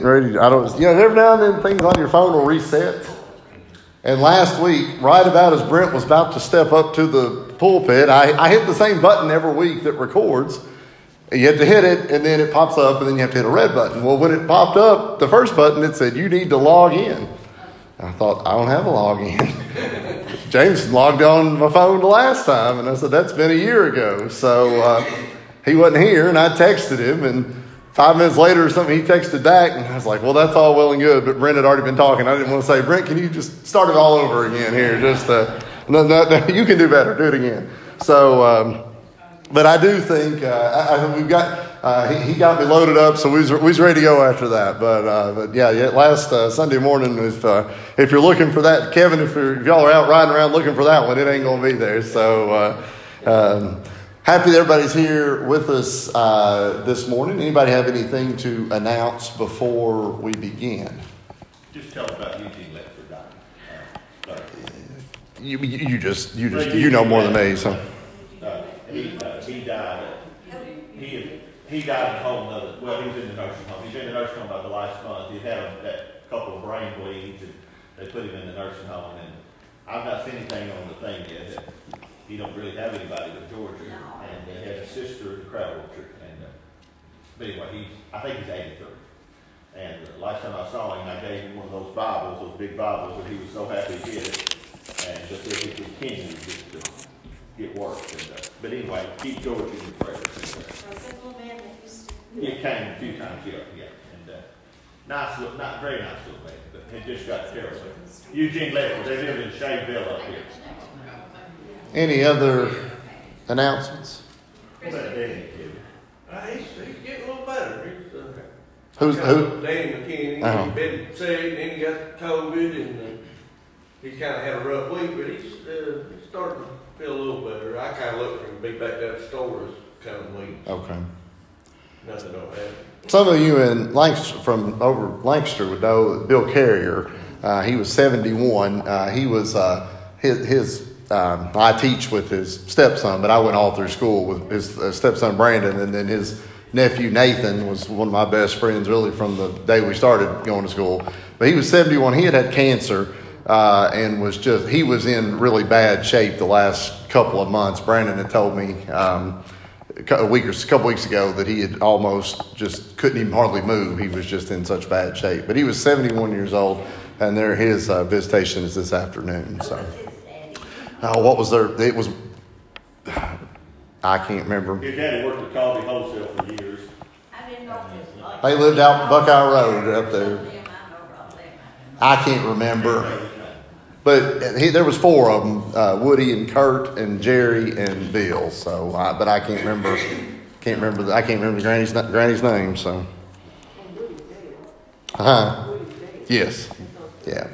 getting ready. To, I don't. You know, every now and then things on your phone will reset. And last week, right about as Brent was about to step up to the pulpit, I, I hit the same button every week that records. And You have to hit it, and then it pops up, and then you have to hit a red button. Well, when it popped up, the first button, it said, You need to log in. I thought, I don't have a login. James logged on my phone the last time, and I said, That's been a year ago. So uh, he wasn't here, and I texted him, and five minutes later or something, he texted back, and I was like, Well, that's all well and good, but Brent had already been talking. I didn't want to say, Brent, can you just start it all over again here? Just uh, no, no, no, you can do better. Do it again. So, um, but I do think uh, I, I, we've got. Uh, he, he, got me loaded up, so we was, we was ready to go after that. But uh, but yeah, yeah last uh, Sunday morning, if uh, if you're looking for that, Kevin, if, if, y'all are out riding around looking for that one, it ain't gonna be there. So uh, um, happy that everybody's here with us uh, this morning. Anybody have anything to announce before we begin? Just tell us about Eugene Ledford uh, You, you just you just you know more than me, so uh, he, uh, he died. He he died at home. The, well, he was in the nursing home. He's in the nursing home about the last month. He had a, that couple of brain bleeds, and they put him in the nursing home. And I've not seen anything on the thing yet. He don't really have anybody with Georgia, and he has a sister in the Crab Orchard. And uh, but anyway, he's I think he's 83. And uh, last time I saw him, I gave him one of those Bibles, those big Bibles, and he was so happy he did it. And just as he continued just to get work. And, uh, but anyway, keep George in your prayers. It came a few times, yeah, yeah. And uh, nice little, not very nice little man, but it just got terrible. Eugene Ledford, they live in Shaveville up here. Any other announcements? What about Danny, uh, he's, he's getting a little better. He's, uh, Who's who? Danny McKinney. Uh-huh. He's been sick, and then he got COVID, and uh, he's kind of had a rough week, but he's, uh, he's starting to Feel a little better. I kind of look for him to be back down the store as kind of weak. Okay. Nothing don't happen. Some of you in Lancaster, from over Lancaster would know Bill Carrier. Uh, he was 71. Uh, he was, uh, his, his um, I teach with his stepson, but I went all through school with his uh, stepson Brandon, and then his nephew Nathan was one of my best friends really from the day we started going to school. But he was 71. He had had cancer uh, and was just he was in really bad shape the last couple of months. Brandon had told me um, a week or a couple weeks ago that he had almost just couldn't even hardly move. He was just in such bad shape. But he was 71 years old, and there his uh, visitation is this afternoon. So, uh, what was there? It was. I can't remember. His daddy worked at Colby Wholesale for years. They lived out Buckeye Road up there. I can't remember. But he, there was four of them: uh, Woody and Kurt and Jerry and Bill. So, uh, but I can't remember. Can't remember. The, I can't remember Granny's Granny's name. So, huh? Yes. Yeah.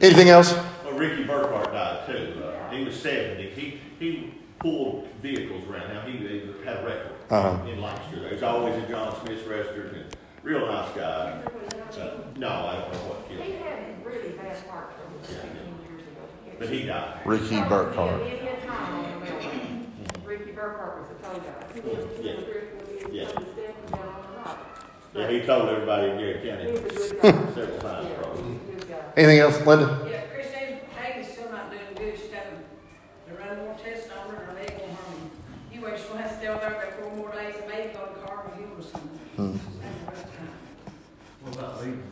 Anything else? Well, Ricky Burkhart died too. Uh, he was seventy. He he pulled vehicles around. Now he, he had a record uh-huh. in Lancaster. He was always in John Smith's restaurant. And real nice guy. Uh, no, I don't know what killed him. He had really bad heart yeah, he But he died. Ricky Burkhart. Ricky Burkhart was the tow guy. Yeah. Yeah. Yeah, he told everybody in Garrard County several times probably. Anything else, Linda? Yeah, Christine Hagen's still not doing good. She's got to run more tests on her and her leg will harm. You wait, she's going to have to stay out there for four more days and maybe go to car and heal or something. Hmm. What about Leland?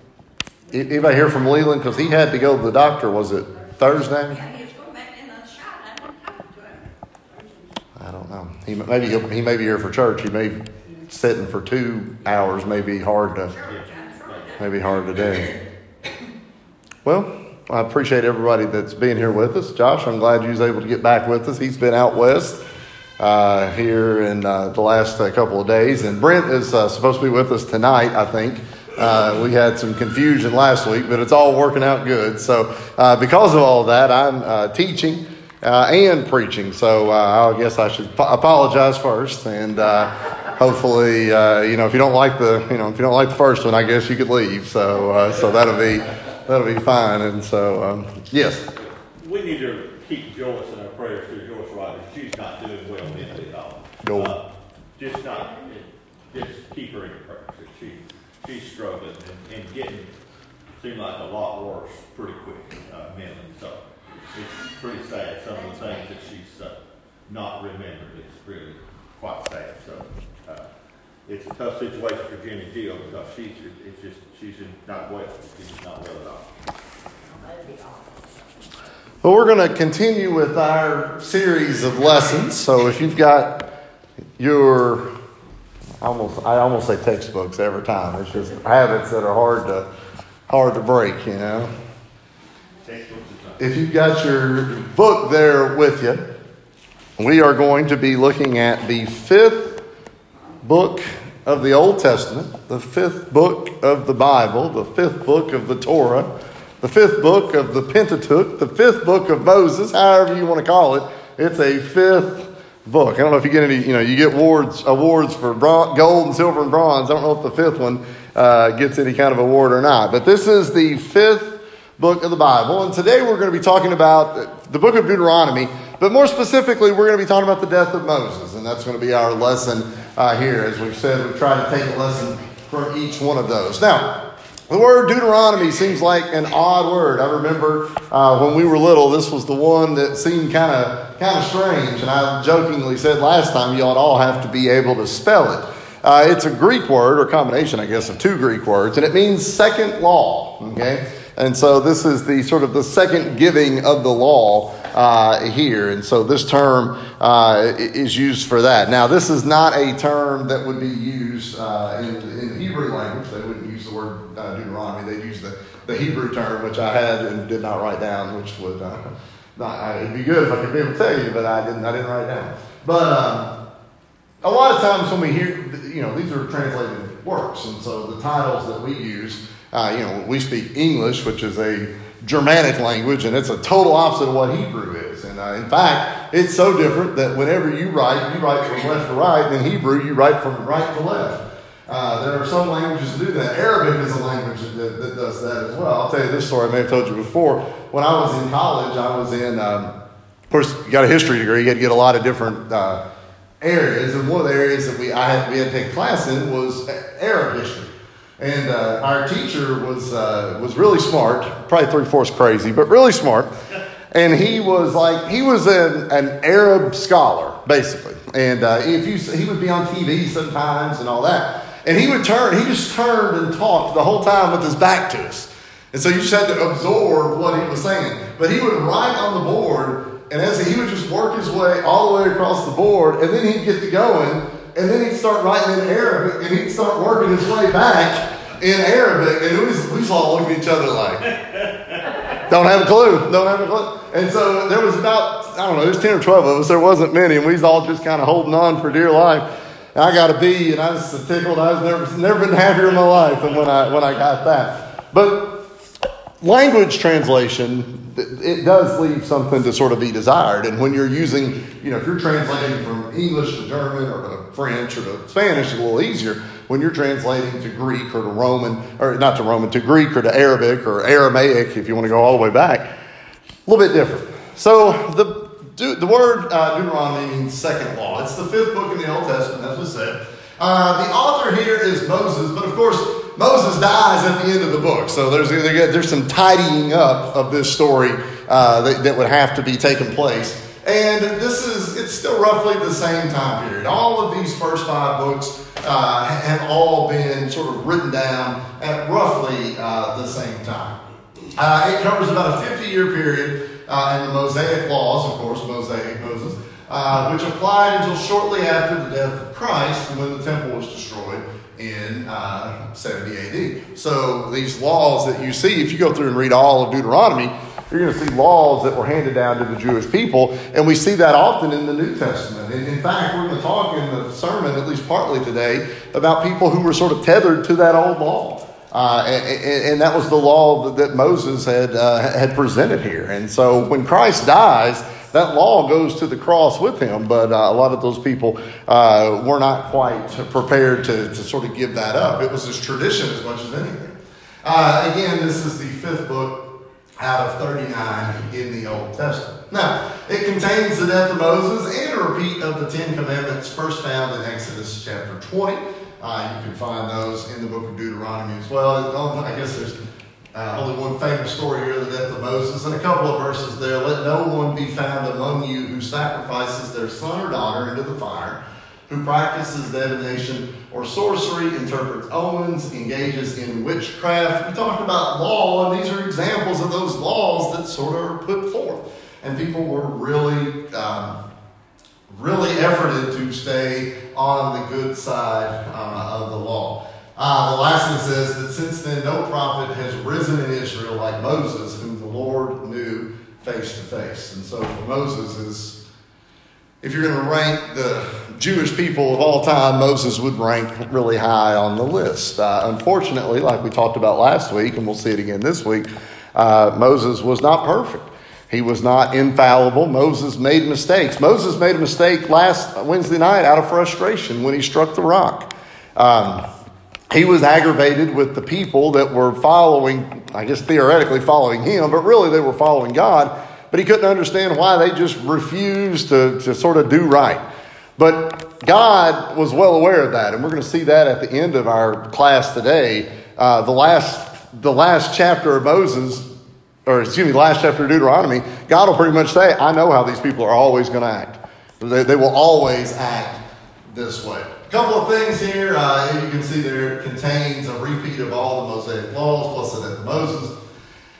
Anybody hear from Leland? Because he had to go to the doctor, was it Thursday? Yeah, he's going back in the shot. I didn't talk to him. I don't know. He maybe he may be here for church. He may sitting for two hours. May be hard to maybe hard to do. Well, I appreciate everybody that's being here with us. Josh, I'm glad you was able to get back with us. He's been out west uh, here in uh, the last uh, couple of days, and Brent is uh, supposed to be with us tonight. I think. Uh, we had some confusion last week, but it's all working out good. So, uh, because of all that, I'm teaching and preaching. So, I guess I should apologize first, and hopefully, you know, if you don't like the, you know, if you don't like the first one, I guess you could leave. So, so that'll be that'll be fine. And so, um, yes, we need to keep Joyce in our prayers too. Joyce Rogers, she's not doing well mentally at all. Go. just not, just keep her in your prayers. She she's struggling and, and getting, seemed like a lot worse pretty quick, uh, mentally. So it's pretty sad, some of the things that she's, uh, not remembered. It's really quite sad. So, uh, it's a tough situation for Jenny Jill because she's, it's just, she's not well. She's not well at all. Well, we're going to continue with our series of lessons. So if you've got your, almost, I almost say textbooks every time. It's just habits that are hard to, hard to break, you know. If you've got your book there with you, we are going to be looking at the fifth book of the Old Testament, the fifth book of the Bible, the fifth book of the Torah, the fifth book of the Pentateuch, the fifth book of Moses, however you want to call it. It's a fifth book. I don't know if you get any, you know, you get awards, awards for bron- gold and silver and bronze. I don't know if the fifth one uh, gets any kind of award or not. But this is the fifth book of the Bible. And today we're going to be talking about the book of Deuteronomy, but more specifically, we're going to be talking about the death of Moses. And that's going to be our lesson uh, here. As we've said, we've tried to take a lesson from each one of those. Now, the word Deuteronomy seems like an odd word. I remember uh, when we were little, this was the one that seemed kind of kind of strange. And I jokingly said last time, you ought all have to be able to spell it. Uh, it's a Greek word, or combination, I guess, of two Greek words, and it means second law. Okay, and so this is the sort of the second giving of the law uh, here, and so this term uh, is used for that. Now, this is not a term that would be used uh, in, in Hebrew language. They wouldn't use the word uh, Deuteronomy. They'd use the, the Hebrew term, which I had and did not write down, which would uh, not, I- it'd be good if I could be able to tell you, but I didn't. I didn't write down. But um, a lot of times when we hear, you know, these are translated works, and so the titles that we use, uh, you know, we speak English, which is a Germanic language, and it's a total opposite of what Hebrew is. And uh, in fact, it's so different that whenever you write, you write from left to right, and in Hebrew, you write from right to left. Uh, there are some languages that do that. Arabic is a language that, that does that as well. I'll tell you this story I may have told you before. When I was in college, I was in, um, of course, you got a history degree, you had to get a lot of different uh, areas, and one of the areas that we I had we had to take class in was Arab history. And uh, our teacher was uh, was really smart, probably three fourths crazy, but really smart. And he was like he was an, an Arab scholar basically. And uh, if you he would be on TV sometimes and all that, and he would turn he just turned and talked the whole time with his back to us. And so you just had to absorb what he was saying. But he would write on the board, and as he would just work his way all the way across the board, and then he'd get to going, and then he'd start writing in Arabic, and he'd start working his way back in Arabic, and it was, we was all looked at each other like, don't have a clue, don't have a clue. And so there was about, I don't know, there's 10 or 12 of us, there wasn't many, and we was all just kind of holding on for dear life. I got a B, and I was so tickled. I was never, never been happier in my life than when I, when I got that. But language translation, it does leave something to sort of be desired. And when you're using, you know, if you're translating from English to German or to French or to Spanish, it's a little easier. When you're translating to Greek or to Roman, or not to Roman, to Greek or to Arabic or Aramaic, if you want to go all the way back, a little bit different. So the the word uh, Deuteronomy means second law. It's the fifth book in the Old Testament, as we said. Uh, the author here is Moses, but of course, Moses dies at the end of the book. So there's, there's some tidying up of this story uh, that, that would have to be taking place. And this is, it's still roughly the same time period. All of these first five books uh, have all been sort of written down at roughly uh, the same time. Uh, it covers about a 50 year period uh, in the Mosaic laws, of course, Mosaic Moses, uh, which applied until shortly after the death of Christ when the temple was destroyed in uh, 70 AD. So these laws that you see, if you go through and read all of Deuteronomy, you're going to see laws that were handed down to the Jewish people, and we see that often in the New Testament. And in fact, we're going to talk in the sermon, at least partly today, about people who were sort of tethered to that old law. Uh, and, and, that was the law that Moses had, uh, had presented here. And so when Christ dies, that law goes to the cross with him, but uh, a lot of those people uh, were not quite prepared to, to sort of give that up. It was his tradition as much as anything. Uh, again, this is the fifth book out of 39 in the Old Testament. Now, it contains the death of Moses and a repeat of the Ten Commandments first found in Exodus chapter 20. Uh, you can find those in the book of Deuteronomy as well. I guess there's uh, only one famous story here, the death of Moses, and a couple of verses there. Let no one be found among you who sacrifices their son or daughter into the fire, who practices divination or sorcery, interprets omens, engages in witchcraft. We talked about law, and these are examples of those laws that sort of are put forth. And people were really, um, really efforted to stay on the good side uh, of the law. Uh, the last one says that since then no prophet has risen in Israel like Moses, whom the Lord knew face to face. And so Moses is, if you're going to rank the Jewish people of all time, Moses would rank really high on the list. Uh, unfortunately, like we talked about last week, and we'll see it again this week, uh, Moses was not perfect. He was not infallible. Moses made mistakes. Moses made a mistake last Wednesday night out of frustration when he struck the rock. Um, he was aggravated with the people that were following, I guess theoretically following him, but really they were following God. But he couldn't understand why they just refused to, to sort of do right. But God was well aware of that, and we're going to see that at the end of our class today. Uh, the last the last chapter of Moses, or excuse me, last chapter of Deuteronomy, God will pretty much say, "I know how these people are always going to act. They, they will always act this way." A couple of things here. Uh, you can see there it contains a repeat of all the Mosaic laws plus the death of Moses.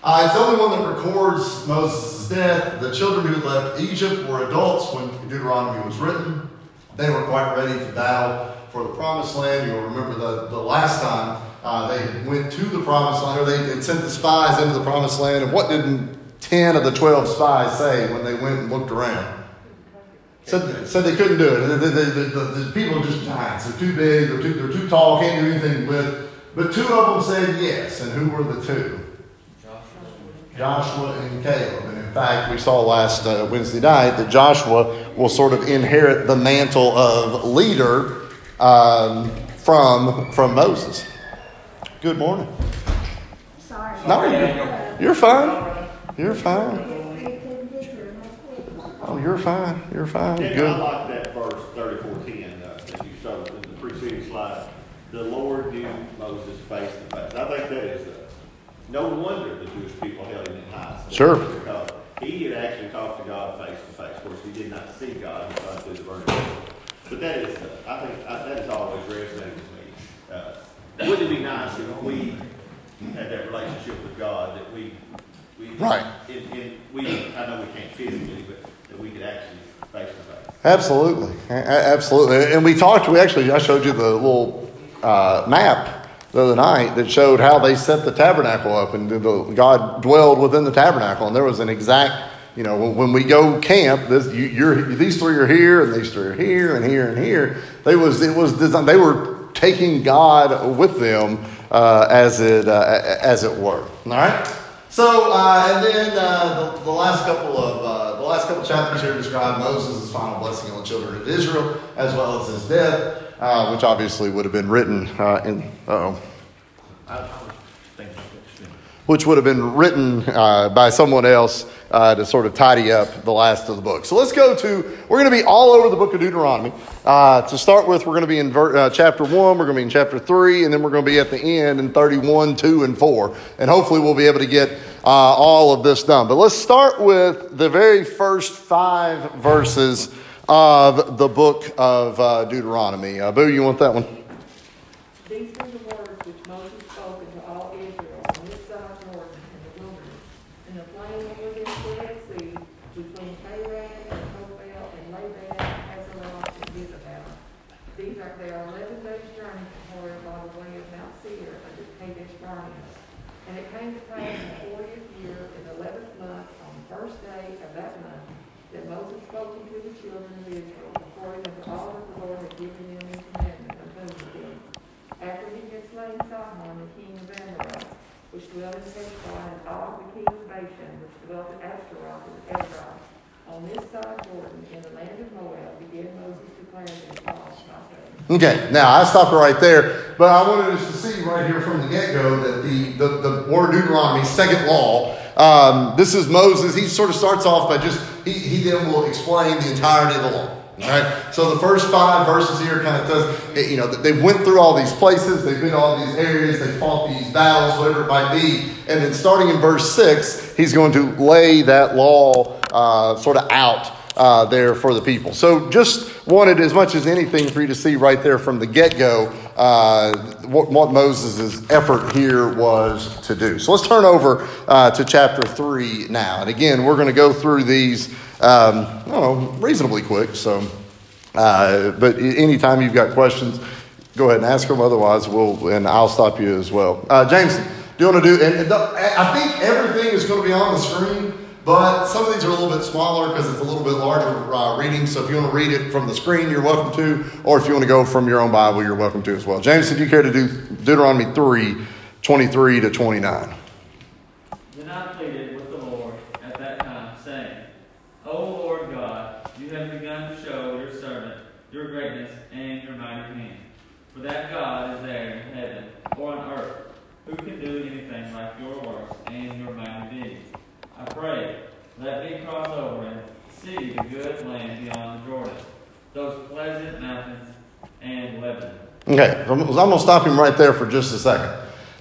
Uh, it's the only one that records Moses' death. The children who left Egypt were adults when Deuteronomy was written. They were quite ready to battle for the promised land. You'll remember the, the last time uh, they went to the promised land, or they, they sent the spies into the promised land. And what did 10 of the 12 spies say when they went and looked around? Said, said they couldn't do it. The, the, the, the, people are just giants. They're too big, they're too, they're too tall, can't do anything with. But two of them said yes. And who were the two? Joshua and Caleb. And in fact, we saw last uh, Wednesday night that Joshua will sort of inherit the mantle of leader um, from, from Moses. Good morning. Sorry. No, you're, you're fine. You're fine. Oh, you're fine. You're fine. Yeah, Good. I like that verse thirty-four ten, uh, that you showed in the preceding slide. The Lord knew Moses face to face. I think that is, uh, no wonder the Jewish people held him in high. esteem. Sure. Because he had actually talked to God face to face. Of course, he did not see God, he saw through the burning bush. But that is, uh, I think, I- that has always resonated with me. Uh, Wouldn't it be nice if we had that relationship with God, that we, we. Right. And, and we, I know we can't physically, but that we could actually face to face. Absolutely, absolutely. And we talked. We actually, I showed you the little uh, map the other night that showed how they set the tabernacle up, and the, God dwelled within the tabernacle, and there was an exact. You know, when, when we go camp, this you, you're these three are here, and these three are here, and here, and here. They was it was designed. They were taking God with them uh, as it uh, as it were. All right. So, uh, and then uh, the, the last couple of uh, the last couple chapters here describe Moses' final blessing on the children of Israel, as well as his death, uh, which obviously would have been written uh, in. oh I, I was thinking, which would have been written uh, by someone else uh, to sort of tidy up the last of the book. So let's go to, we're going to be all over the book of Deuteronomy. Uh, to start with, we're going to be in ver- uh, chapter 1, we're going to be in chapter 3, and then we're going to be at the end in 31, 2, and 4. And hopefully we'll be able to get uh, all of this done. But let's start with the very first five verses of the book of uh, Deuteronomy. Uh, Boo, you want that one? These are the words which Moses spoke unto all Israel on this side Jordan in the wilderness, in the plain over this Red Sea, between Paran and Tophel and Laban, Hazeroth and Jezebel. These are, they are eleven days' journey from Horeb by the way of Mount Seir unto Kadesh Barnea. And it came to pass in the fortieth year, in the eleventh month, on the first day of that month, that Moses spoke unto the children of Israel, according unto all that the Lord had given them in commandment of Moses. After he had slain Sihon, the king of Amorite, which dwelt in Heshbon, and Og, the king of Bashan, which dwelt in Ashtaroth and Edrei, on this side Jordan, in the land of Moab, began Moses declaring this law by saying, Okay, now I stopped right there, but I wanted us to see right here from the get go that the, the, the word Deuteronomy, second law, um, this is Moses. He sort of starts off by just, he, he then will explain the entirety of the law. All right. So the first five verses here kind of does, you know, they went through all these places, they've been to all these areas, they fought these battles, whatever it might be, and then starting in verse six, he's going to lay that law uh, sort of out uh, there for the people. So just wanted as much as anything for you to see right there from the get go uh, what, what Moses' effort here was to do. So let's turn over uh, to chapter 3 now. And again, we're going to go through these, um, I don't know, reasonably quick. So, uh, but anytime you've got questions, go ahead and ask them. Otherwise, we'll, and I'll stop you as well. Uh, James, do you want to do, and, and I think everything is going to be on the screen. But some of these are a little bit smaller because it's a little bit larger uh, reading. So if you want to read it from the screen, you're welcome to. Or if you want to go from your own Bible, you're welcome to as well. James, if you care to do Deuteronomy 3 23 to 29. Then I pleaded with the Lord at that time, saying, O Lord God, you have begun to show your servant your greatness and your mighty hand. For that God is there in heaven or on earth. Who can do anything like your works and your mighty deeds? I pray, let me cross over and see the good land beyond the Jordan, those pleasant mountains and Lebanon. Okay, I'm going to stop him right there for just a second.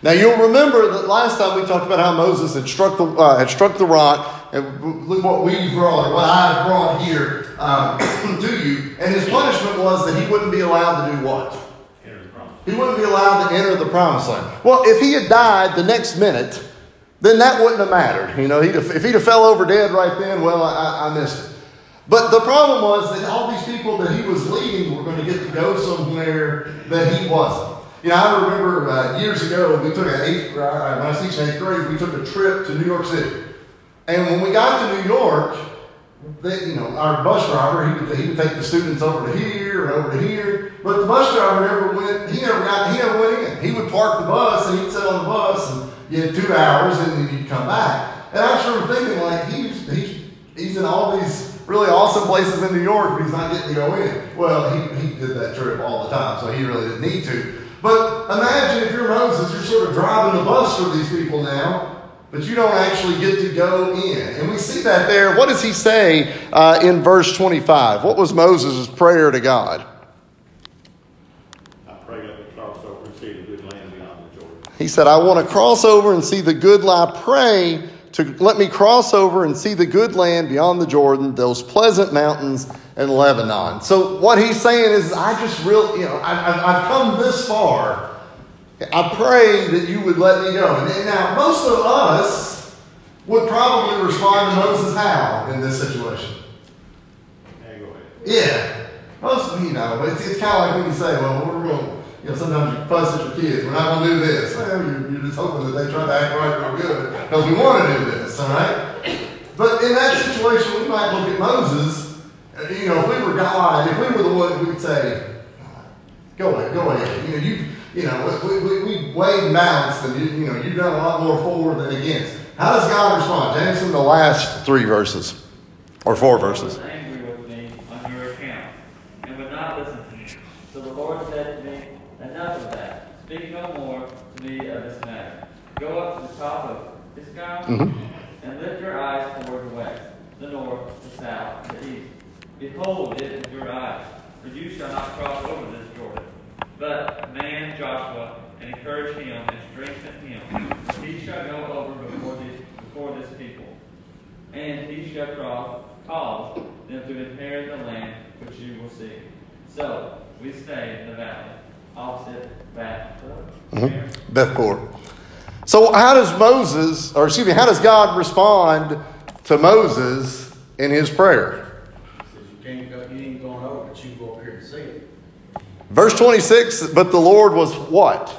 Now you'll remember that last time we talked about how Moses had struck the uh, had struck the rock, and look what we brought, or what I brought here um, to you. And his punishment was that he wouldn't be allowed to do what? He wouldn't be allowed to enter the promised land. Well, if he had died the next minute, then that wouldn't have mattered. You know, he'd have, if he'd have fell over dead right then, well, I, I missed it. But the problem was that all these people that he was leading were going to get to go somewhere that he wasn't. You know, I remember uh, years ago, we took an eighth, uh, when I was teaching eighth grade, we took a trip to New York City. And when we got to New York, they, you know, our bus driver, he would, he would take the students over to here and over to here. But the bus driver never went, he never got, he never went in. He would park the bus and he'd sit on the bus and you had two hours and then you'd come back. And I was sort of thinking, like, he's, he's, he's in all these really awesome places in New York, but he's not getting to go in. Well, he, he did that trip all the time, so he really didn't need to. But imagine if you're Moses, you're sort of driving the bus for these people now, but you don't actually get to go in. And we see that there. What does he say uh, in verse 25? What was Moses' prayer to God? He said, I want to cross over and see the good land. Pray to let me cross over and see the good land beyond the Jordan, those pleasant mountains and Lebanon. So what he's saying is, I just really, you know, I, have come this far. I pray that you would let me go. And now, most of us would probably respond to Moses how in this situation? Yeah. Most of you know, it's, it's kind of like when you say, well, we're going you know, sometimes you fuss at your kids. We're not going to do this. Well, you're, you're, just hoping that they try to act right real good because we want to do this, all right? But in that situation, we might look at Moses. You know, if we were God, if we were the one, we'd say, "Go ahead, go ahead." You know, you you know, we, we, we weighed and balanced, and you, you know, you've done a lot more for than against. How does God respond? James, in the last three verses or four verses. Mm-hmm. and lift your eyes toward the west, the north, the south, the east. Behold it with your eyes, for you shall not cross over this Jordan. But man Joshua, and encourage him and strengthen him. He shall go over before this, before this people, and he shall cross, cause them to inherit the land which you will see. So we stay in the valley, opposite Beth. Mm-hmm. Beth Peor. So, how does Moses, or excuse me, how does God respond to Moses in his prayer? Verse 26, but the Lord was what?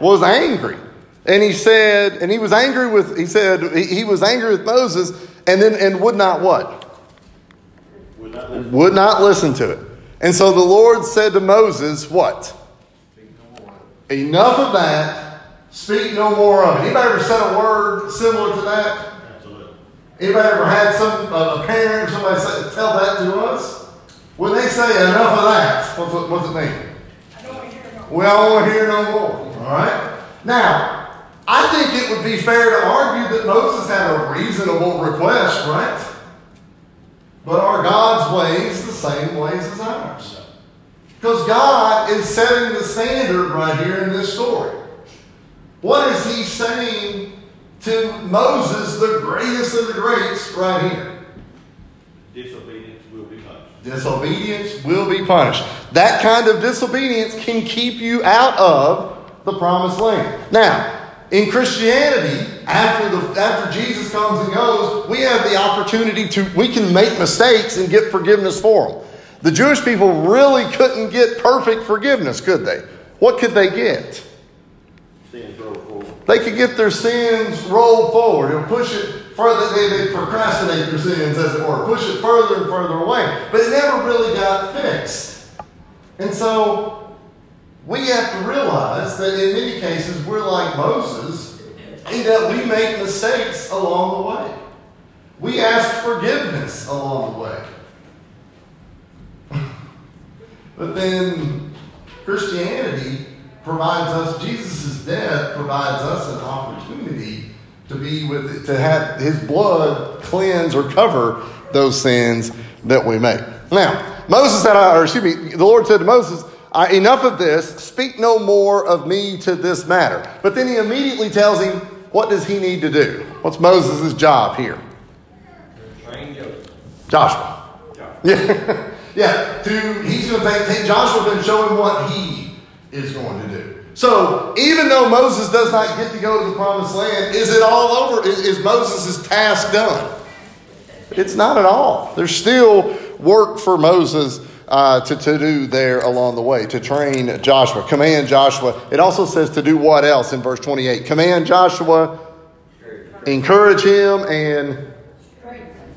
Was angry. And he said, and he was angry with, he said, he, was angry with Moses and then, and would not what? Would not would not listen to it. And so the Lord said to Moses, what? Enough of that Speak no more of it. Anybody ever said a word similar to that? Absolutely. Anybody ever had some uh, a parent or somebody say, tell that to us? When they say enough of that, what's it, what's it mean? I don't want to hear no more. We don't want to hear no more. All right. Now, I think it would be fair to argue that Moses had a reasonable request, right? But are God's ways the same ways as ours. Because God is setting the standard right here in this story. What is he saying to Moses, the greatest of the greats, right here? Disobedience will be punished. Disobedience will be punished. That kind of disobedience can keep you out of the promised land. Now, in Christianity, after the after Jesus comes and goes, we have the opportunity to we can make mistakes and get forgiveness for them. The Jewish people really couldn't get perfect forgiveness, could they? What could they get? They could get their sins rolled forward and push it further. They, they procrastinate their sins, as it were, push it further and further away. But it never really got fixed. And so we have to realize that in many cases we're like Moses in that we make mistakes along the way. We ask forgiveness along the way. But then Christianity provides us, Jesus' death provides us an opportunity to be with, to have his blood cleanse or cover those sins that we make. Now, Moses said, or excuse me, the Lord said to Moses, enough of this, speak no more of me to this matter. But then he immediately tells him, what does he need to do? What's Moses' job here? Train Joshua. Joshua. Yeah. yeah. To he's gonna take, take Joshua and show him what he is going to do. So even though Moses does not get to go to the promised land, is it all over? Is, is Moses' task done? It's not at all. There's still work for Moses uh, to, to do there along the way, to train Joshua, command Joshua. It also says to do what else in verse 28? Command Joshua, encourage him, and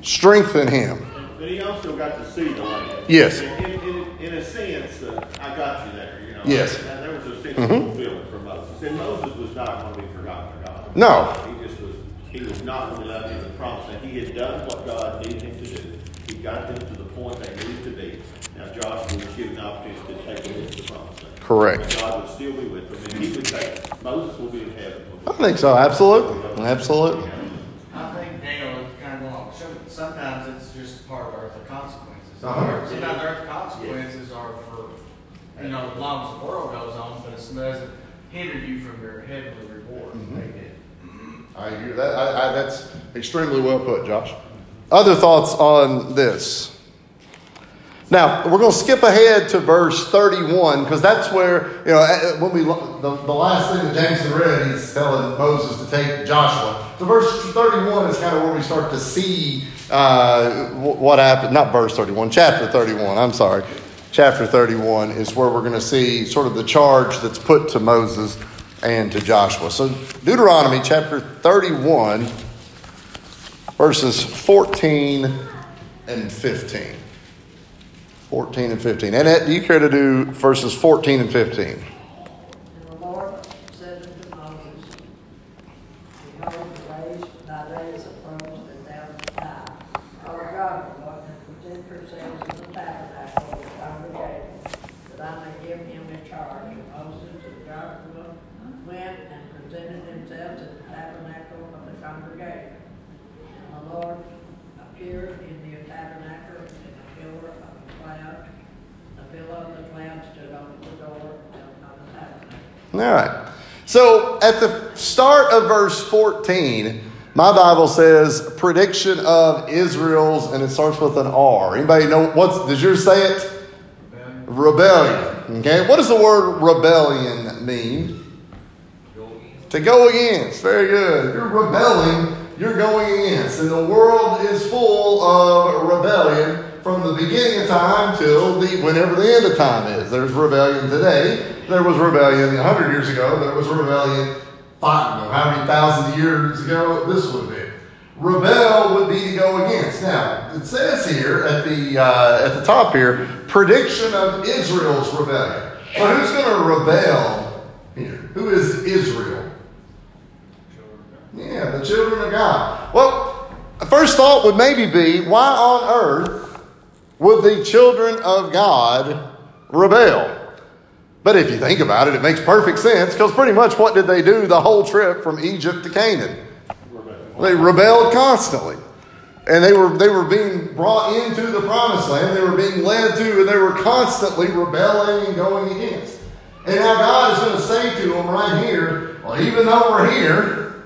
strengthen him. But he also got to see the land. Yes. In, in, in a sense, uh, I got you there, you know. Yes. And there was a sense Mhm. of fulfillment for Moses. And Moses was not going to be forgotten for God. No. He just was, he was not going to be left in the promise. land. He had done what God needed him to do. He got them to the point they needed to be. Now Joshua was given the opportunity to take them into the promised land. Correct. And God would still be with them. And he would take, Moses will be in heaven. I think so. Absolutely. Absolutely. I think Daniel is kind of going on. so- Sometimes it's just part of earthly consequences. Uh-huh. Sometimes earthly consequences are for, you know, as long as the world goes on, but it doesn't hinder you from your heavenly reward. Amen. I agree. That, I, I, that's extremely well put, Josh. Other thoughts on this? Now, we're going to skip ahead to verse 31 because that's where, you know, eh, when we, the, the last thing that Jameson read, he's telling Moses to take Joshua. So, verse 31 is kind of where we start to see uh, what happened. Not verse 31, chapter 31, I'm sorry. Chapter 31 is where we're going to see sort of the charge that's put to Moses and to Joshua. So, Deuteronomy chapter 31, verses 14 and 15. 14 and 15. Annette, do you care to do verses 14 and 15? And the Lord said unto Moses, Behold, the days, thy days approach, and thou wilt die. Our God, Lord, and present yourselves in the tabernacle of the congregation, that I may give him charge. And Moses and Joshua went and presented themselves in the tabernacle of the congregation. And the Lord appeared in the tabernacle in a pillar of a cloud. The pillar of the cloud stood over the door of the tabernacle. All right. So at the start of verse 14, my Bible says prediction of Israel's, and it starts with an R. Anybody know what's, does yours say it? Rebellion. Okay. What does the word rebellion mean? To go against. Very good. If you're rebelling, you're going against. And the world is full of rebellion from the beginning of time till the whenever the end of time is. There's rebellion today. There was rebellion a hundred years ago. There was rebellion five, how many thousand years ago this would be. Rebel would be to go against. Now it says here at the uh, at the top here, prediction of Israel's rebellion. So who's going to rebel here? Who is Israel? Yeah, the children of God. Well, first thought would maybe be why on earth would the children of God rebel? But if you think about it, it makes perfect sense because pretty much what did they do the whole trip from Egypt to Canaan? They rebelled constantly. and they were they were being brought into the promised land. They were being led to, and they were constantly rebelling and going against. And now God is going to say to them right here, well, even though we're here,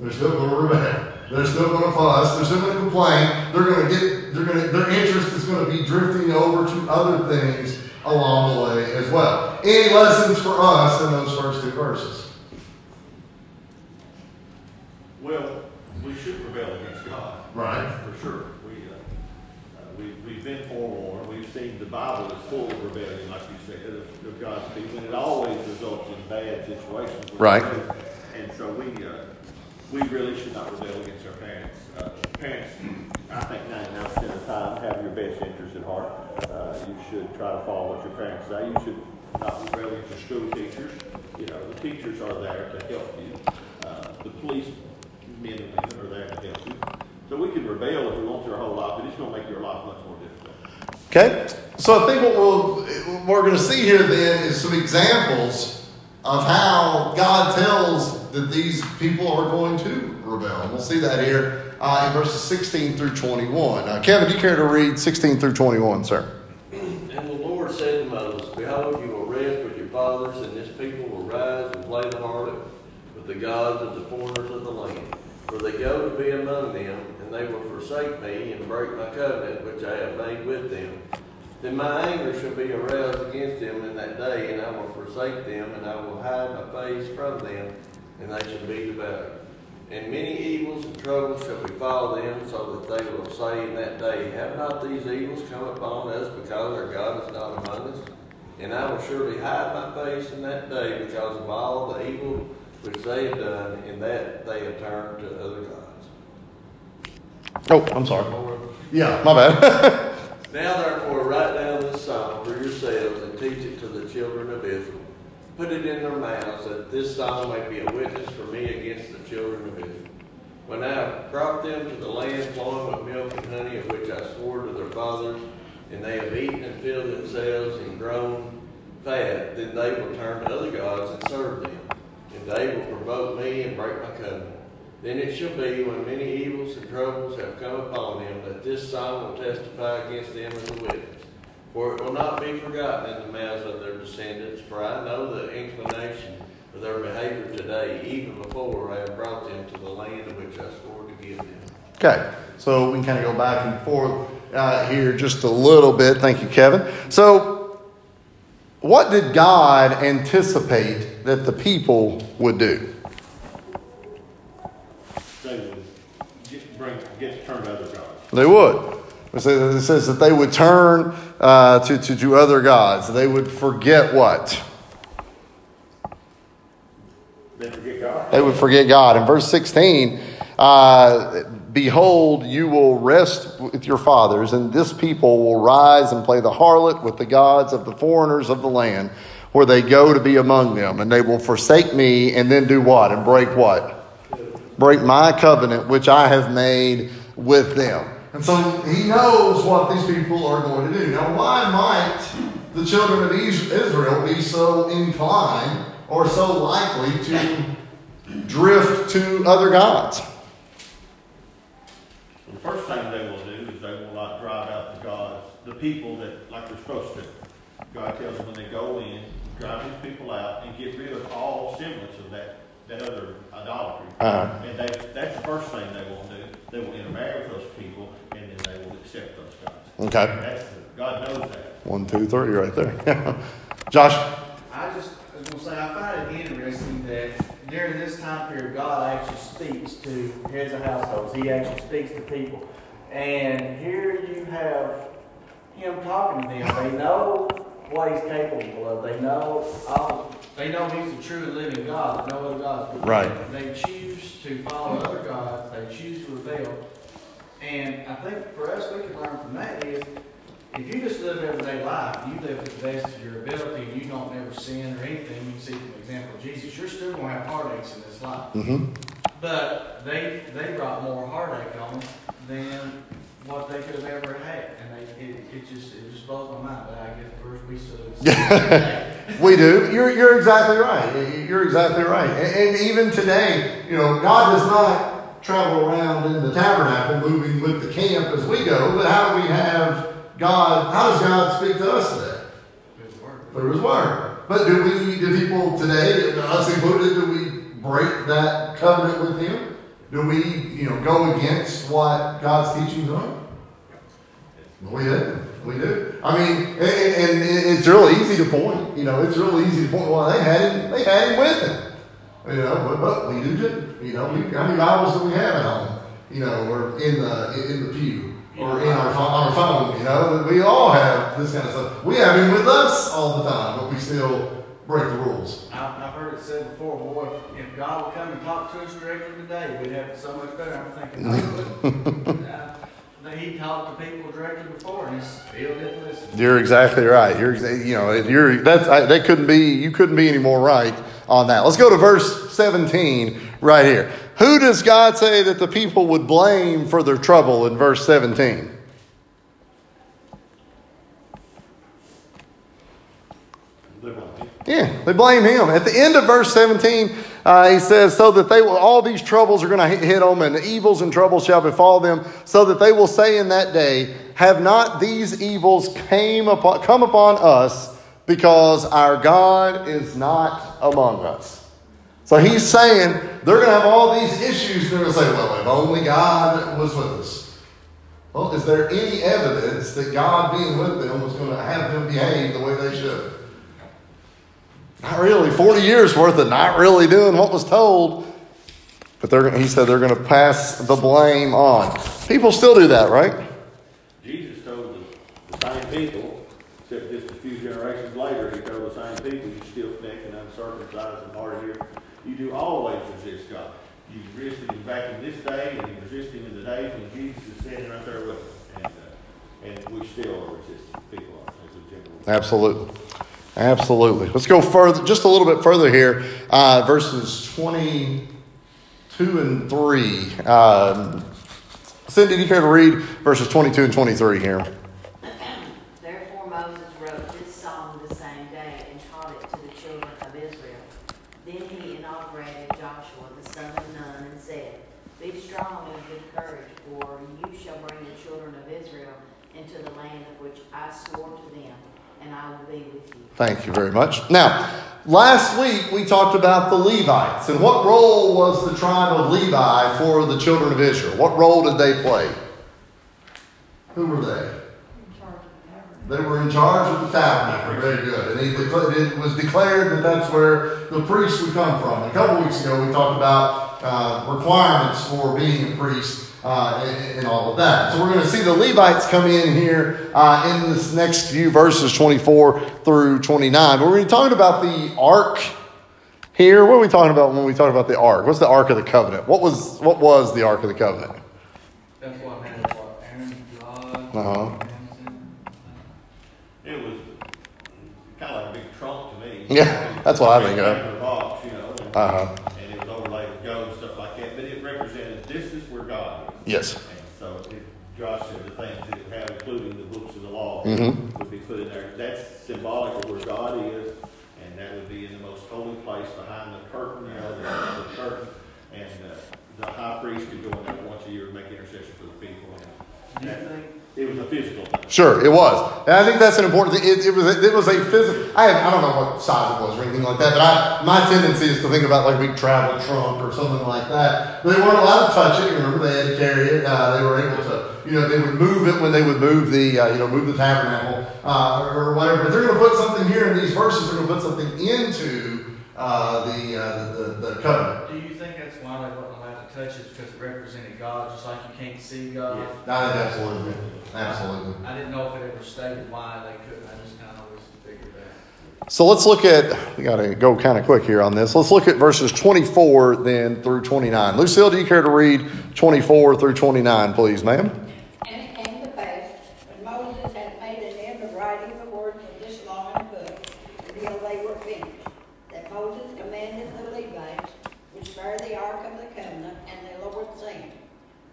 they're still going to rebel. They're still going to fuss. They're still going to complain. They're going to get. They're going to. Their interest is going to be drifting over to other things along the way as well. Any lessons for us in those first two verses? Well, we should rebel against God. Right. For sure. We, uh, uh, we, we've been forewarned. We've seen the Bible is full of rebellion, like you said, of, of God's people, and it always results in bad situations. Right. And so we, uh, we really should not rebel against our parents. Uh, parents, I think 99% of the time, have your best interest at heart. Uh, you should try to follow what your parents say. You should not rebel against your school teachers. You know, the teachers are there to help you. Uh, the police men and women are there to help you. So we can rebel if we want to our whole life, but it's going to make your life much more difficult. Okay? So I think what, we'll, what we're going to see here then is some examples of how God tells that these people are going to rebel. And we'll see that here uh, in verses 16 through 21. Uh, Kevin, do you care to read 16 through 21, sir? And the Lord said to Moses, Behold, you will rest with your fathers, and this people will rise and play the harlot with the gods of the foreigners of the land. For they go to be among them, and they will forsake me and break my covenant which I have made with them. Then my anger shall be aroused against them in that day, and I will forsake them, and I will hide my face from them, and they shall be devoured. And many evils and troubles shall befall them, so that they will say in that day, Have not these evils come upon us because our God is not among us? And I will surely hide my face in that day because of all the evil which they have done, in that they have turned to other gods. Oh, I'm sorry. Yeah, my bad. Now therefore write down this song for yourselves and teach it to the children of Israel. Put it in their mouths that this song may be a witness for me against the children of Israel. When I have brought them to the land flowing with milk and honey, of which I swore to their fathers, and they have eaten and filled themselves and grown fat, then they will turn to other gods and serve them, and they will provoke me and break my covenant. Then it shall be when many evils and troubles have come upon them that this sign will testify against them as a witness. For it will not be forgotten in the mouths of their descendants, for I know the inclination of their behavior today, even before I have brought them to the land of which I swore to give them. Okay, so we can kind of go back and forth uh, here just a little bit. Thank you, Kevin. So, what did God anticipate that the people would do? They would get, bring, get turned to other gods. They would. It says, that they would turn uh, to, to, to other gods. They would forget what? They forget God. They would forget God. In verse 16, uh, behold, you will rest with your fathers, and this people will rise and play the harlot with the gods of the foreigners of the land, where they go to be among them. And they will forsake me and then do what? And break what? Break my covenant, which I have made with them. And so he knows what these people are going to do. Now, why might the children of Israel be so inclined or so likely to drift to other gods? The first thing they will do is they will not drive out the gods, the people that, like they're supposed to. God tells them when they go in, drive these people out and get rid of all semblance of that, that other idolatry. Uh-huh. And they, that's the first thing they will do. They will intermarry with those people and then they will accept those gods. Okay. That's, God knows that. One, two, three, right there. Josh? I just was going to say, I find it interesting that during this time period, God actually speaks to heads of households. He actually speaks to people. And here you have him talking to them. They know what he's capable of. They know all, they know he's the true and living God. No other gods. Right. They choose to follow other gods. They choose to rebel. And I think for us, we can learn from that is if you just live everyday life, you live to the best of your ability, and you don't ever sin or anything, you see from the example of Jesus, you're still going to have heartaches in this life. Mm-hmm. But they they brought more heartache on them than what they could have ever had, and they it, it just it just blows my mind. But I guess first we still We do. You're, you're exactly right. You're exactly right. And, and even today, you know, God does not travel around in the tabernacle, moving with the camp as we go, but how do we have God? How does God speak to us today? Through His Word. But do we, do people today, us included, do we break that covenant with Him? Do we, you know, go against what God's teachings are? We do. We do. I mean, and, and it's really easy to point. You know, it's really easy to point. Well, they had him. They had him with them. You know, but, but we do too. You know, we, how many Bibles do we have at home? You know, or in the in the pew or in our phone, on our phone. You know, we all have this kind of stuff. We have him with us all the time, but we still break the rules. I've, I've heard it said before, boy, if- if God would come and talk to us directly today, we'd have it so much better. I'm thinking, no, he. Uh, He talked to people directly before and he still didn't listen. You're exactly right. You're, you know, you're that's I, that couldn't be. You couldn't be any more right on that. Let's go to verse 17 right here. Who does God say that the people would blame for their trouble in verse 17? Yeah, they blame him. At the end of verse 17, uh, he says, So that they will, all these troubles are going to hit them, and evils and troubles shall befall them, so that they will say in that day, Have not these evils came upon, come upon us, because our God is not among us? So he's saying they're going to have all these issues, they're going to say, Well, if only God was with us. Well, is there any evidence that God being with them was going to have them behave the way they should? Not really. 40 years worth of not really doing what was told. But they're, he said they're going to pass the blame on. People still do that, right? Jesus told the, the same people, except just a few generations later, he told the same people, you still necked and uncircumcised and hard of hearing, you do always resist God. You resisted him back in this day, and you resist him in the days when Jesus is standing right there with us. And, uh, and we still are resisting people as a general. Absolutely. Absolutely. Let's go further, just a little bit further here. Uh, verses 22 and 3. Um, Cindy, do you care to read verses 22 and 23 here? Therefore Moses wrote this song the same day and taught it to the children of Israel. Then he inaugurated Joshua the son of Nun and said, Be strong and of good courage, for you shall bring the children of Israel into the land of which I swore to them, and I will be with you. Thank you very much. Now, last week we talked about the Levites and what role was the tribe of Levi for the children of Israel? What role did they play? Who were they? They were in charge of the tabernacle. Very good. And it was declared that that's where the priests would come from. A couple weeks ago, we talked about uh, requirements for being a priest uh, and, and all of that. So we're going to see the Levites come in here uh, in this next few verses, 24 through 29. But we're going to be talking about the ark here. What are we talking about when we talk about the ark? What's the ark of the covenant? What was what was the ark of the covenant? That's what happened, what, Aaron, God, Uh-huh. It was kind of like a big trunk to me. Yeah, that's what I think of. Rectangular box, you know, and, Uh-huh. and it was overlaid with gold and stuff like that. But it represented this is where God is. Yes. And so it, Josh said the things that it had, including the books of the law, Mhm. would be put in there. That's symbolic of where God is, and that would be in the most holy place behind the curtain, you know, the, the curtain. And uh, the high priest could go in there once a year and make intercession for the people. And Do you that- think, it was a physical thing. Sure, it was, and I think that's an important thing. It, it was a, it was a physical. I, I don't know what size it was or anything like that, but I, my tendency is to think about like a big travel trunk or something like that. But they weren't allowed to touch it. Remember, they had to carry it. Uh, they were able to, you know, they would move it when they would move the, uh, you know, move the tabernacle uh, or, whatever. But they're going to put something here in these verses. They're going to put something into uh, the, uh, the, the the covenant. do you think that's why they wasn't allowed to touch it, because it represented God, just like you can't see God? I think absolutely, absolutely. I didn't know if it ever stated why they couldn't, I just kind of always figured that. So let's look at, we got to go kind of quick here on this. Let's look at verses 24 then through 29. Lucille, do you care to read 24 through 29, please, ma'am? And it came to pass, when Moses had made an end of writing the words of this law in a book, until they were finished, that Moses commanded the Levites, which bear the ark of the covenant, and the Lord saying,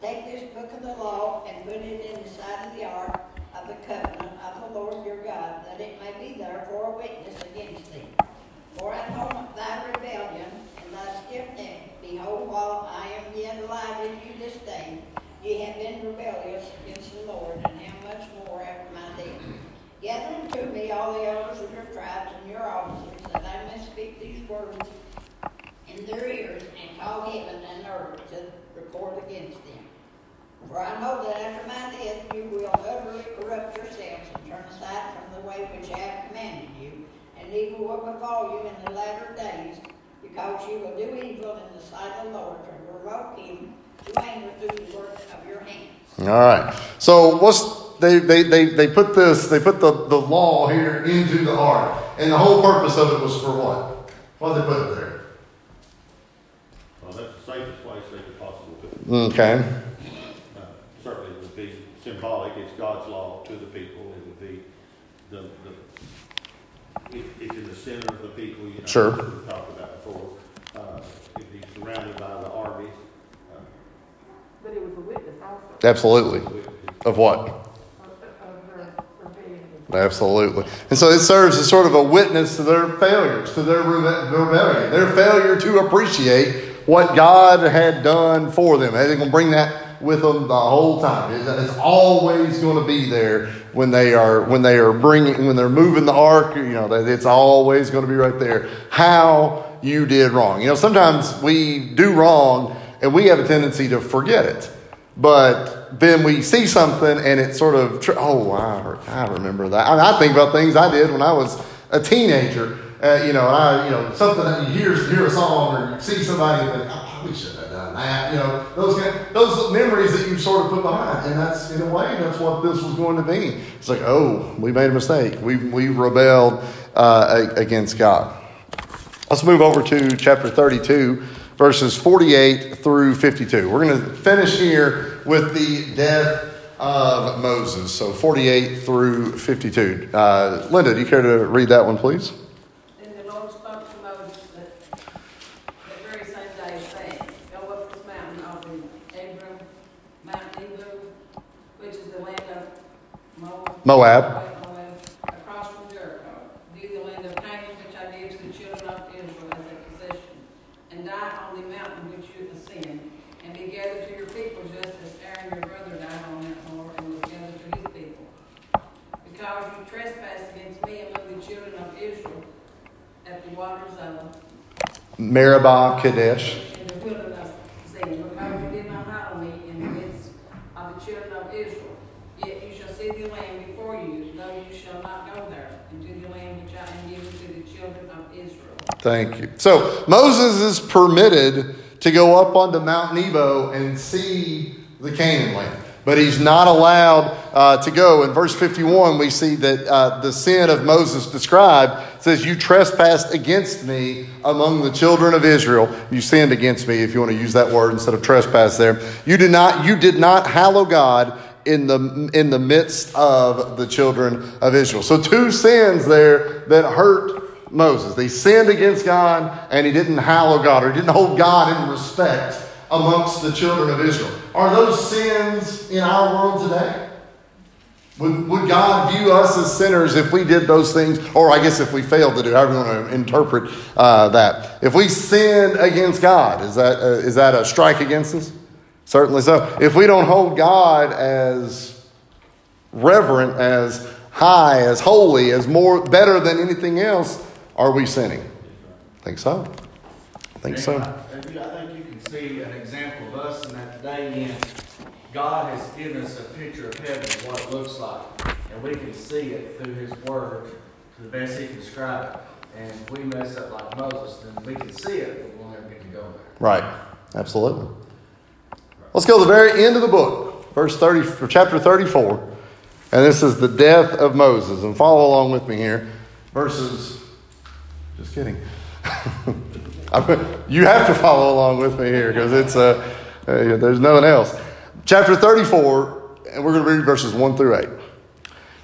Take this book of the law and put it in the side of the ark of the covenant of the Lord your God, that it may be there for a witness against thee. For I know thy rebellion and thy stiff neck, behold, while I am yet alive in you this day, ye have been rebellious against the Lord, and how much more after my death. Gather unto me all the elders of your tribes and your officers, that I may speak these words in their ears, and call heaven and earth to record against them. For I know that after my death you will utterly corrupt yourselves and turn aside from the way which I have commanded you, and evil will befall you in the latter days, because you will do evil in the sight of the Lord to provoke him to anger through the work of your hands. All right. So what's they, they, they, they put this, they put the, the law here into the ark. And the whole purpose of it was for what? Why did they put it there? Well, that's the safest place they could possibly put it. Okay. Uh, Certainly it would be symbolic, it's God's law to the people, it would be the, the, it, it's in the center of the people, you know. Sure. We talked about before, uh, it'd be surrounded by the armies. uh, But it was a witness also Absolutely. with- Of what? of, of their rebellion. Absolutely. And so it serves as sort of a witness to their failures, to their rebe- rebellion, their failure to appreciate what God had done for them. And they're going to bring that with them the whole time. It's always going to be there when they are when they are bringing when they're moving the ark. You know, it's always going to be right there. How you did wrong. You know, sometimes we do wrong and we have a tendency to forget it. But then we see something and it sort of, oh, I, I remember that. I, I think about things I did when I was a teenager. Uh, you know, I, you know, something that you hear, hear a song or you see somebody and think, oh, we should that. You know, those those memories that you sort of put behind. And that's, in a way, that's what this was going to be. It's like, oh, we made a mistake. We, we rebelled uh, against God. Let's move over to chapter 32, verses 48 through 52. We're going to finish here with the death of Moses. So 48 through 52. Uh, Linda, do you care to read that one, please? Then the Lord spoke to Moses that, that very same day, saying, Go up this mountain of the Abarim, Mount Nebo, which is the land of Moab. Across from Jericho. The land of which I gave to the children of Israel as a possession, and die on the mountain which you and be gathered to your people, just as Aaron your brother died on and was gathered to his people. Because you trespassed against me among the children of Israel at the waters of Meribah, Kadesh. in the wilderness, saying, Because you did not hide on me in the midst of the children of Israel, yet you shall see the land before you, though you shall not go there, into the land which I am giving to the children of Israel. Thank you. So Moses is permitted to go up onto Mount Nebo and see the Canaan land. But he's not allowed uh, to go. In verse 51, we see that uh, the sin of Moses described says, You trespassed against me among the children of Israel. You sinned against me, if you want to use that word instead of trespass there. You did not, you did not hallow God in the, in the midst of the children of Israel. So, two sins there that hurt Moses. They sinned against God and he didn't hallow God or he didn't hold God in respect amongst the children of Israel. Are those sins in our world today? Would, would God view us as sinners if we did those things? Or I guess if we failed to do, however you want to interpret uh, that. If we sinned against God, is that, uh, is that a strike against us? Certainly so. If we don't hold God as reverent, as high, as holy, as more better than anything else, are we sinning? I think so. I think so. I think you can see an example of us in that today in God has given us a picture of heaven, and what it looks like. And we can see it through His Word to the best He can describe it. And if we mess up like Moses, then we can see it, but we'll never get to go there. Right. Absolutely. Let's go to the very end of the book, verse 30, or chapter 34. And this is the death of Moses. And follow along with me here. Verses, just kidding. you have to follow along with me here because it's uh, uh, there's nothing else. Chapter 34, and we're going to read verses 1 through 8.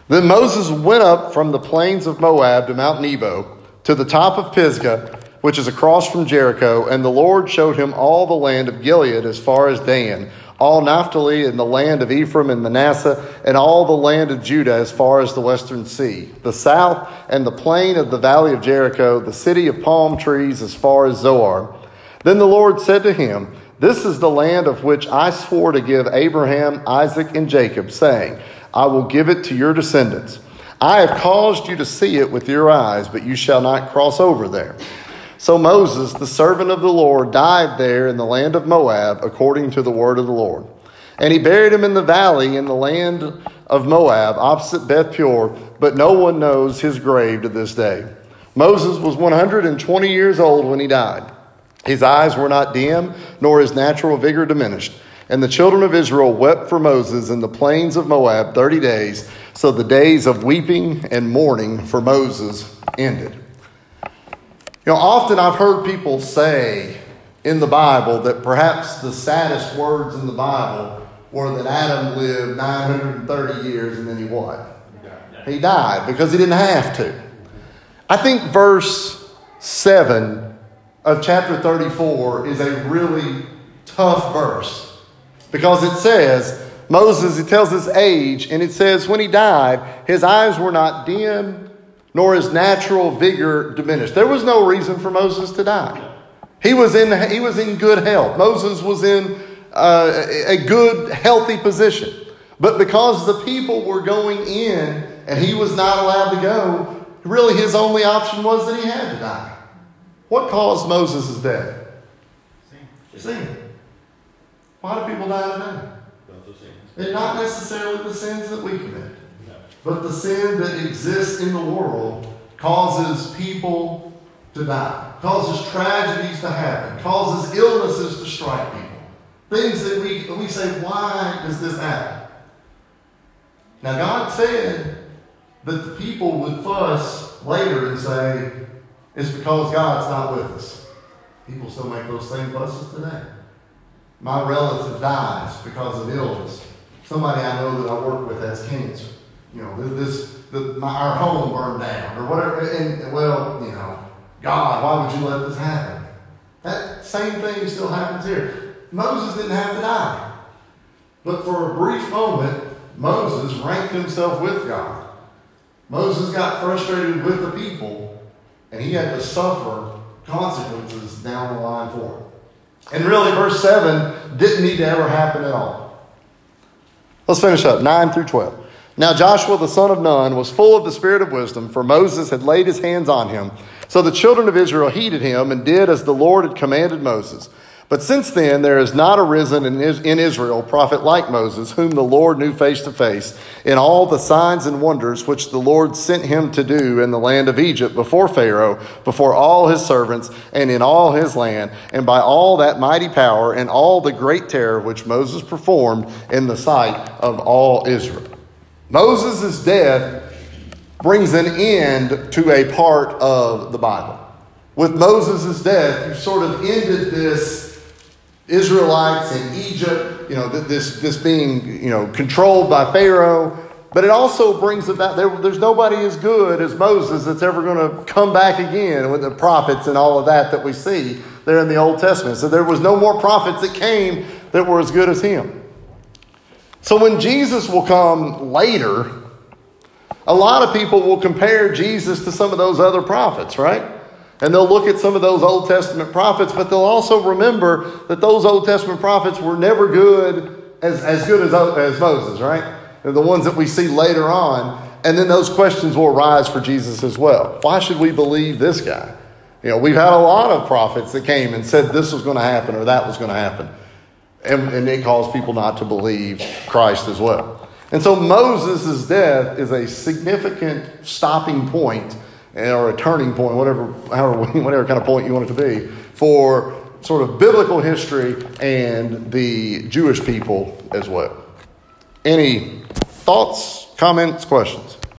Then Moses went up from the plains of Moab to Mount Nebo to the top of Pisgah, which is across from Jericho, and the Lord showed him all the land of Gilead as far as Dan, all Naphtali and the land of Ephraim and Manasseh, and all the land of Judah as far as the western sea, the south and the plain of the valley of Jericho, the city of palm trees as far as Zoar. Then the Lord said to him, This is the land of which I swore to give Abraham, Isaac, and Jacob, saying, I will give it to your descendants. I have caused you to see it with your eyes, but you shall not cross over there. So Moses, the servant of the Lord, died there in the land of Moab, according to the word of the Lord. And he buried him in the valley in the land of Moab, opposite Beth Peor, but no one knows his grave to this day. Moses was 120 years old when he died. His eyes were not dim, nor his natural vigor diminished. And the children of Israel wept for Moses in the plains of Moab 30 days. So the days of weeping and mourning for Moses ended. You know, often I've heard people say in the Bible that perhaps the saddest words in the Bible were that Adam lived 930 years and then he what? He died because he didn't have to. I think verse 7 of chapter 34 is a really tough verse because it says, Moses, it tells his age, and it says, when he died, his eyes were not dim, nor his natural vigor diminished. There was no reason for Moses to die. He was in, he was in good health. Moses was in uh, a good, healthy position. But because the people were going in and he was not allowed to go, really his only option was that he had to die. What caused Moses' death? Sin. Why do people die today? And not necessarily the sins that we commit, but the sin that exists in the world causes people to die, causes tragedies to happen, causes illnesses to strike people. Things that we, we say, why does this happen? Now, God said that the people would fuss later and say, it's because God's not with us. People still make those same fusses today. My relative dies because of illness. Somebody I know that I work with has cancer. You know, this, my, our home burned down or whatever. And, well, you know, God, why would you let this happen? That same thing still happens here. Moses didn't have to die. But for a brief moment, Moses ranked himself with God. Moses got frustrated with the people, and he had to suffer consequences down the line for it. And really, verse 7 didn't need to ever happen at all. Let's finish up 9 through 12. Now Joshua the son of Nun was full of the spirit of wisdom, for Moses had laid his hands on him. So the children of Israel heeded him and did as the Lord had commanded Moses. But since then, there has not arisen in Israel a prophet like Moses, whom the Lord knew face to face, in all the signs and wonders which the Lord sent him to do in the land of Egypt before Pharaoh, before all his servants, and in all his land, and by all that mighty power and all the great terror which Moses performed in the sight of all Israel. Moses' death brings an end to a part of the Bible. With Moses' death, you sort of ended this Israelites in Egypt, you know, this, this being, you know, controlled by Pharaoh. But it also brings about, there, there's nobody as good as Moses that's ever going to come back again with the prophets and all of that that we see there in the Old Testament. So there was no more prophets that came that were as good as him. So when Jesus will come later, a lot of people will compare Jesus to some of those other prophets, right? And they'll look at some of those Old Testament prophets, but they'll also remember that those Old Testament prophets were never good as, as good as, as Moses, right? They're the ones that we see later on. And then those questions will arise for Jesus as well. Why should we believe this guy? You know, we've had a lot of prophets that came and said this was going to happen or that was going to happen. And, and it caused people not to believe Christ as well. And so Moses' death is a significant stopping point or a turning point, whatever, however, whatever kind of point you want it to be, for sort of biblical history and the Jewish people as well. Any thoughts, comments, questions?